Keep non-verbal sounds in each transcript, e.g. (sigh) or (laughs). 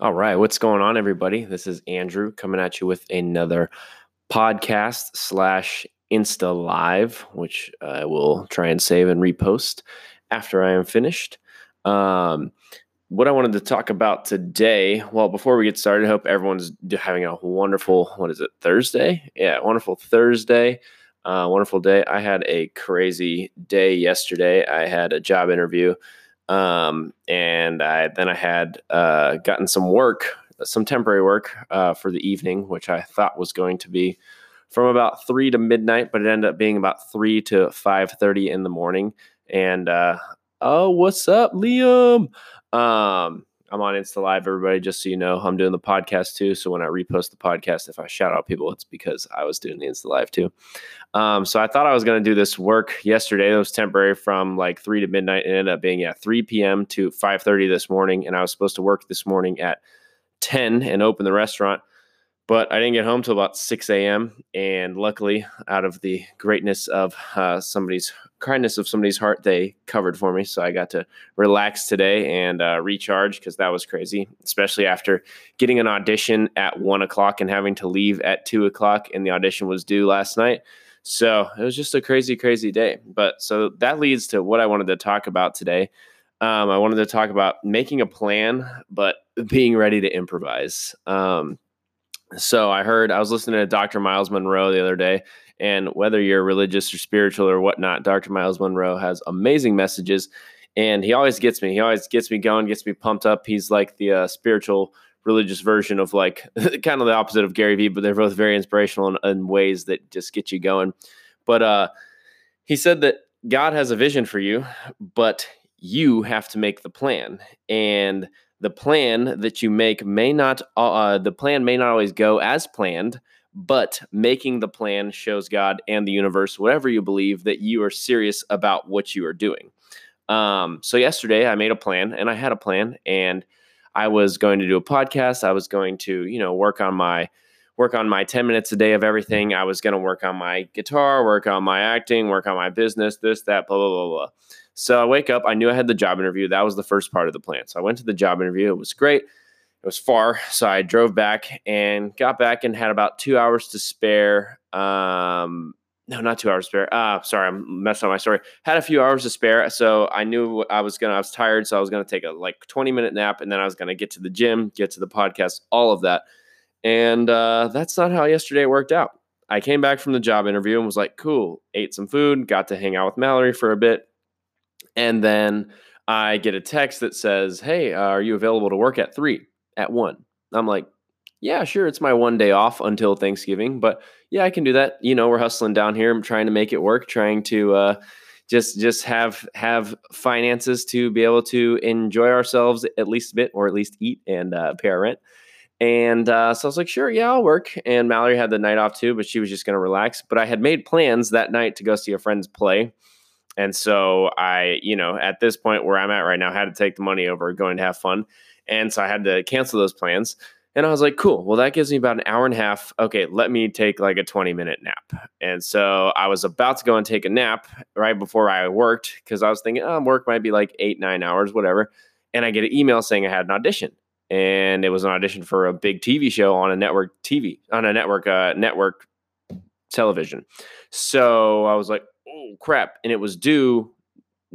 All right, what's going on, everybody? This is Andrew coming at you with another podcast slash Insta Live, which I will try and save and repost after I am finished. Um, what I wanted to talk about today, well, before we get started, I hope everyone's having a wonderful, what is it, Thursday? Yeah, wonderful Thursday. Uh, wonderful day. I had a crazy day yesterday. I had a job interview um, and I then I had uh, gotten some work, some temporary work uh, for the evening, which I thought was going to be from about three to midnight, but it ended up being about three to five thirty in the morning. And uh, oh, what's up, Liam? Um, I'm on Insta Live, everybody, just so you know. I'm doing the podcast too. So when I repost the podcast, if I shout out people, it's because I was doing the Insta Live too. Um, so I thought I was going to do this work yesterday. It was temporary from like 3 to midnight. It ended up being at 3 p.m. to 5.30 this morning. And I was supposed to work this morning at 10 and open the restaurant. But I didn't get home till about 6 a.m. And luckily, out of the greatness of uh, somebody's kindness of somebody's heart, they covered for me. So I got to relax today and uh, recharge because that was crazy, especially after getting an audition at one o'clock and having to leave at two o'clock. And the audition was due last night. So it was just a crazy, crazy day. But so that leads to what I wanted to talk about today. Um, I wanted to talk about making a plan, but being ready to improvise. Um, so I heard I was listening to Dr. Myles Munroe the other day, and whether you're religious or spiritual or whatnot, Dr. Myles Munroe has amazing messages, and he always gets me. He always gets me going, gets me pumped up. He's like the uh, spiritual, religious version of like (laughs) kind of the opposite of Gary Vee, but they're both very inspirational in, in ways that just get you going. But uh, he said that God has a vision for you, but you have to make the plan, and the plan that you make may not uh, uh, the plan may not always go as planned but making the plan shows god and the universe whatever you believe that you are serious about what you are doing. Um, so yesterday i made a plan and i had a plan and i was going to do a podcast. I was going to you know work on my work on my 10 minutes a day of everything. I was going to work on my guitar work on my acting work on my business this that blah blah blah blah so I wake up, I knew I had the job interview. That was the first part of the plan. So I went to the job interview. It was great. It was far. So I drove back and got back and had about two hours to spare. Um, no, not two hours to spare. Uh, sorry, I'm messing up my story. Had a few hours to spare. So I knew I was going to, I was tired. So I was going to take a like 20 minute nap and then I was going to get to the gym, get to the podcast, all of that. And uh, that's not how yesterday worked out. I came back from the job interview and was like, cool, ate some food, got to hang out with Mallory for a bit, and then I get a text that says, Hey, uh, are you available to work at three, at one? I'm like, Yeah, sure. It's my one day off until Thanksgiving, but yeah, I can do that. You know, we're hustling down here. I'm trying to make it work, trying to, uh, just just have have finances to be able to enjoy ourselves at least a bit or at least eat and uh, pay our rent and uh, so i was like sure yeah i'll work and mallory had the night off too but she was just going to relax but i had made plans that night to go see a friend's play and so I, you know, at this point where I'm at right now, had to take the money over going to have fun. And so I had to cancel those plans. And I was like, cool. Well, that gives me about an hour and a half. Okay, let me take like a 20 minute nap. And so I was about to go and take a nap right before I worked because I was thinking, oh, work might be like eight, nine hours, whatever. And I get an email saying I had an audition. And it was an audition for a big TV show on a network TV, on a network, uh, network television. So I was like, oh crap. And it was due,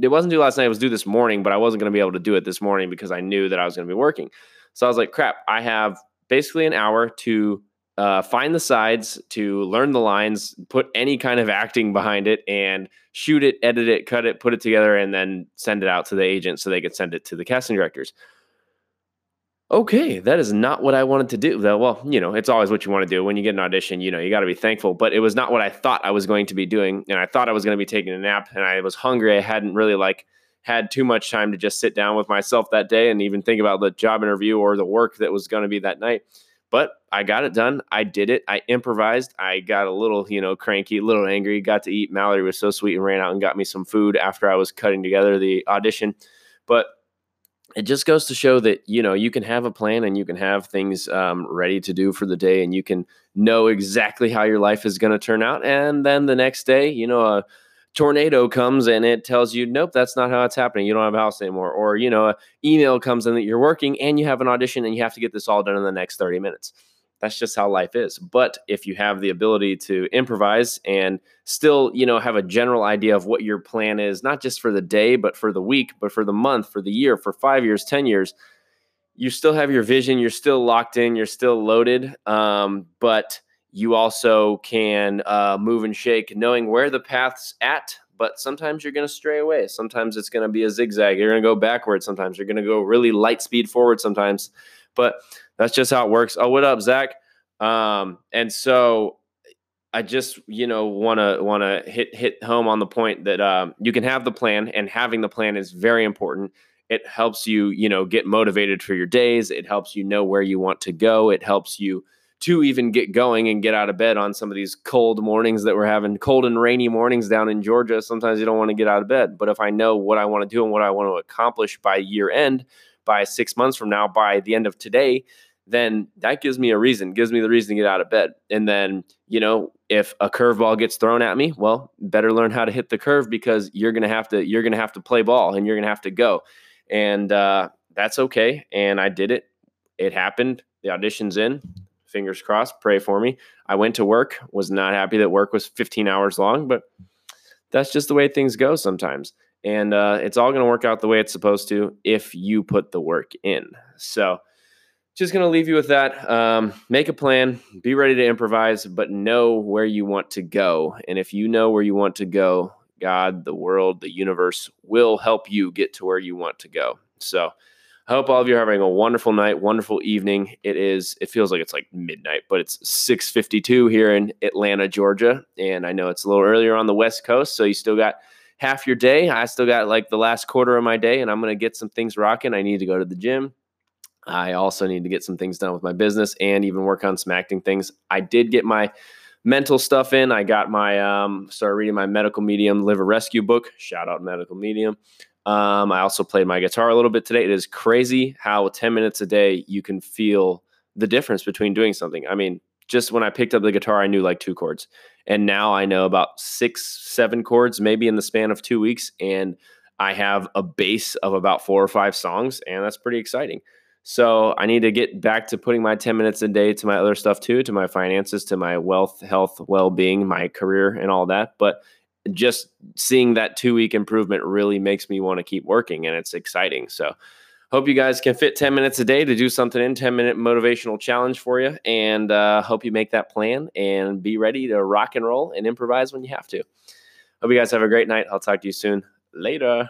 it wasn't due last night, it was due this morning, but I wasn't going to be able to do it this morning because I knew that I was going to be working. So I was like, crap, I have basically an hour to uh, find the sides, to learn the lines, put any kind of acting behind it, and shoot it, edit it, cut it, put it together, and then send it out to the agent so they could send it to the casting directors okay, that is not what I wanted to do. Well, you know, it's always what you want to do when you get an audition. You know, you got to be thankful, but it was not what I thought I was going to be doing. And I thought I was going to be taking a nap, and I was hungry. I hadn't really like had too much time to just sit down with myself that day and even think about the job interview or the work that was going to be that night. But I got it done. I did it. I improvised. I got a little, you know, cranky, a little angry. Got to eat. Mallory was so sweet and ran out and got me some food after I was cutting together the audition. But it just goes to show that you know you can have a plan and you can have things um, ready to do for the day and you can know exactly how your life is going to turn out and then the next day you know a tornado comes and it tells you, nope, that's not how it's happening. You don't have a house anymore. Or, you know, an email comes in that you're working and you have an audition and you have to get this all done in the next 30 minutes. That's just how life is. But if you have the ability to improvise and still, you know, have a general idea of what your plan is, not just for the day, but for the week, but for the month, for the year, for five years, 10 years, you still have your vision. You're still locked in. You're still loaded. Um, but you also can uh, move and shake knowing where the path's at but sometimes you're going to stray away sometimes it's going to be a zigzag you're going to go backwards sometimes you're going to go really light speed forward sometimes but that's just how it works oh what up zach um, and so i just you know want to want to hit hit home on the point that um, you can have the plan and having the plan is very important it helps you you know get motivated for your days it helps you know where you want to go it helps you to even get going and get out of bed on some of these cold mornings that we're having, cold and rainy mornings down in Georgia. Sometimes you don't want to get out of bed. But if I know what I want to do and what I want to accomplish by year end, by six months from now, by the end of today, then that gives me a reason, gives me the reason to get out of bed. And then, you know, if a curveball gets thrown at me, well, better learn how to hit the curve because you're gonna have to you're gonna have to play ball and you're gonna have to go. And uh, that's okay. And I did it. It happened. The audition's in fingers crossed, pray for me. I went to work, was not happy that work was 15 hours long, but that's just the way things go sometimes. And uh, it's all going to work out the way it's supposed to if you put the work in. So, just going to leave you with that. Um, make a plan, be ready to improvise, but know where you want to go. And if you know where you want to go, God, the world, the universe will help you get to where you want to go. So, I hope all of you are having a wonderful night, wonderful evening. It is, it feels like it's like midnight, but it's 652 here in Atlanta, Georgia. And I know it's a little earlier on the West Coast, so you still got half your day. I still got like the last quarter of my day, and I'm going to get some things rocking. I need to go to the gym. I also need to get some things done with my business and even work on some acting things. I did get my mental stuff in. I got my um started reading my medical medium liver rescue book. Shout out medical medium. Um, I also played my guitar a little bit today. It is crazy how 10 minutes a day you can feel the difference between doing something. I mean, just when I picked up the guitar, I knew like two chords. And now I know about six, seven chords, maybe in the span of two weeks. And I have a base of about four or five songs, and that's pretty exciting. So I need to get back to putting my 10 minutes a day to my other stuff too, to my finances, to my wealth, health, well being, my career, and all that. But just seeing that two week improvement really makes me want to keep working and it's exciting. So, hope you guys can fit 10 minutes a day to do something in 10 minute motivational challenge for you. And uh, hope you make that plan and be ready to rock and roll and improvise when you have to. Hope you guys have a great night. I'll talk to you soon. Later.